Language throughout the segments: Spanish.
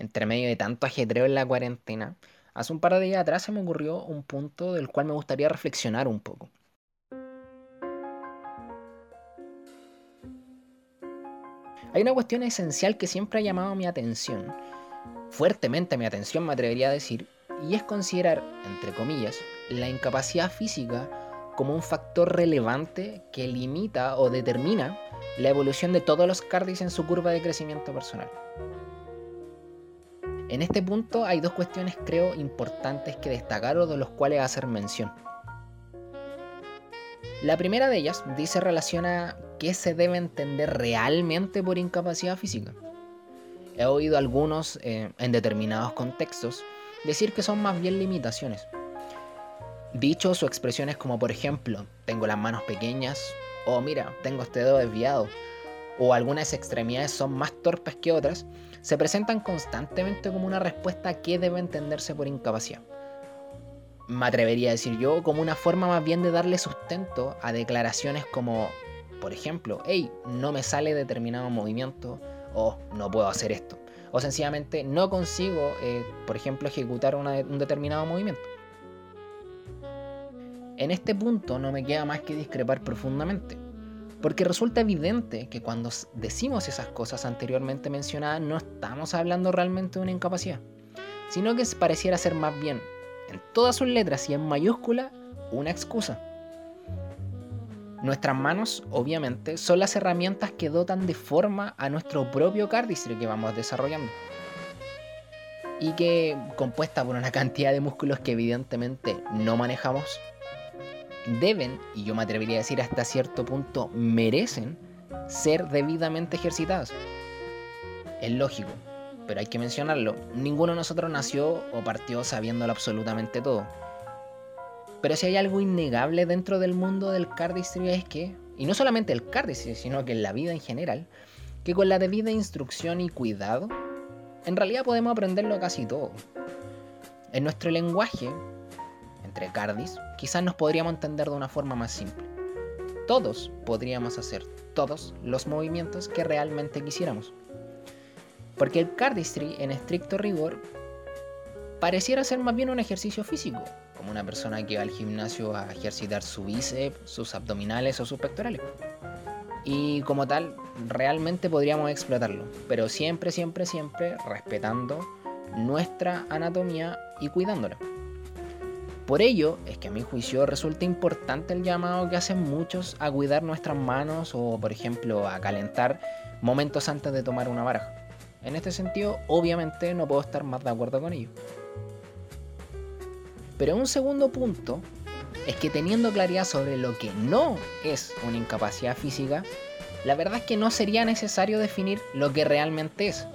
entre medio de tanto ajetreo en la cuarentena, hace un par de días atrás se me ocurrió un punto del cual me gustaría reflexionar un poco. Hay una cuestión esencial que siempre ha llamado mi atención, fuertemente mi atención me atrevería a decir, y es considerar, entre comillas, la incapacidad física como un factor relevante que limita o determina la evolución de todos los cardis en su curva de crecimiento personal. En este punto hay dos cuestiones creo importantes que destacar o de los cuales hacer mención. La primera de ellas dice relaciona qué se debe entender realmente por incapacidad física. He oído algunos eh, en determinados contextos decir que son más bien limitaciones. Dichos o expresiones como por ejemplo, tengo las manos pequeñas, o mira, tengo este dedo desviado, o algunas extremidades son más torpes que otras, se presentan constantemente como una respuesta a qué debe entenderse por incapacidad. Me atrevería a decir yo como una forma más bien de darle sustento a declaraciones como, por ejemplo, hey, no me sale determinado movimiento o no puedo hacer esto. O sencillamente no consigo, eh, por ejemplo, ejecutar un determinado movimiento. En este punto no me queda más que discrepar profundamente, porque resulta evidente que cuando decimos esas cosas anteriormente mencionadas no estamos hablando realmente de una incapacidad, sino que pareciera ser más bien, en todas sus letras y en mayúscula, una excusa. Nuestras manos, obviamente, son las herramientas que dotan de forma a nuestro propio cardistry que vamos desarrollando. Y que, compuesta por una cantidad de músculos que evidentemente no manejamos, deben, y yo me atrevería a decir hasta cierto punto, merecen ser debidamente ejercitados. Es lógico, pero hay que mencionarlo, ninguno de nosotros nació o partió sabiéndolo absolutamente todo pero si hay algo innegable dentro del mundo del cardistry es que, y no solamente el cardistry, sino que en la vida en general, que con la debida instrucción y cuidado, en realidad podemos aprenderlo casi todo. En nuestro lenguaje, entre cardis, quizás nos podríamos entender de una forma más simple. Todos podríamos hacer todos los movimientos que realmente quisiéramos. Porque el cardistry, en estricto rigor, pareciera ser más bien un ejercicio físico, como una persona que va al gimnasio a ejercitar su bíceps, sus abdominales o sus pectorales. Y como tal, realmente podríamos explotarlo, pero siempre, siempre, siempre respetando nuestra anatomía y cuidándola. Por ello es que a mi juicio resulta importante el llamado que hacen muchos a cuidar nuestras manos o, por ejemplo, a calentar momentos antes de tomar una baraja. En este sentido, obviamente no puedo estar más de acuerdo con ello. Pero un segundo punto es que teniendo claridad sobre lo que no es una incapacidad física, la verdad es que no sería necesario definir lo que realmente es.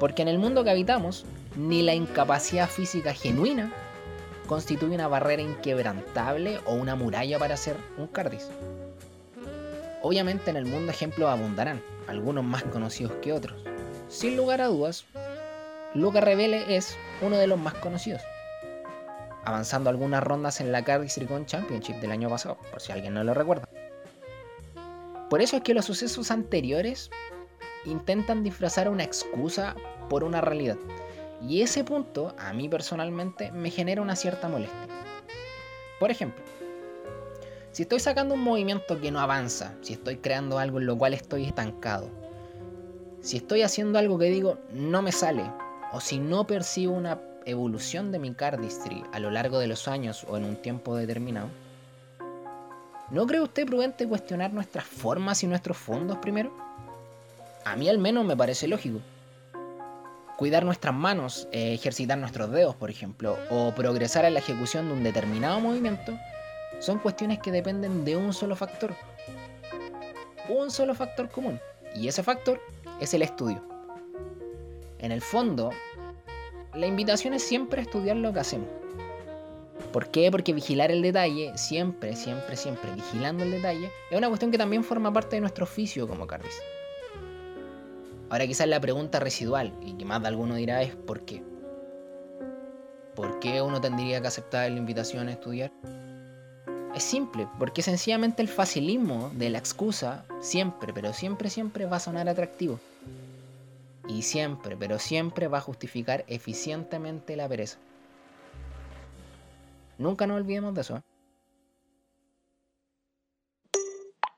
Porque en el mundo que habitamos, ni la incapacidad física genuina constituye una barrera inquebrantable o una muralla para ser un cardis. Obviamente en el mundo ejemplos abundarán, algunos más conocidos que otros. Sin lugar a dudas, Luca Revele es uno de los más conocidos avanzando algunas rondas en la Cardi Silicon Championship del año pasado, por si alguien no lo recuerda. Por eso es que los sucesos anteriores intentan disfrazar una excusa por una realidad. Y ese punto, a mí personalmente, me genera una cierta molestia. Por ejemplo, si estoy sacando un movimiento que no avanza, si estoy creando algo en lo cual estoy estancado, si estoy haciendo algo que digo no me sale, o si no percibo una evolución de mi cardistry a lo largo de los años o en un tiempo determinado, ¿no cree usted prudente cuestionar nuestras formas y nuestros fondos primero? A mí al menos me parece lógico. Cuidar nuestras manos, eh, ejercitar nuestros dedos, por ejemplo, o progresar en la ejecución de un determinado movimiento, son cuestiones que dependen de un solo factor. Un solo factor común. Y ese factor es el estudio. En el fondo, la invitación es siempre estudiar lo que hacemos. ¿Por qué? Porque vigilar el detalle, siempre, siempre, siempre vigilando el detalle, es una cuestión que también forma parte de nuestro oficio como cardis. Ahora quizás la pregunta residual, y que más de alguno dirá, es ¿por qué? ¿Por qué uno tendría que aceptar la invitación a estudiar? Es simple, porque sencillamente el facilismo de la excusa siempre, pero siempre, siempre va a sonar atractivo. y siempre, pero siempre va a justificar eficientemente la pereza. Nunca nos olvidemos de eso. ¿eh?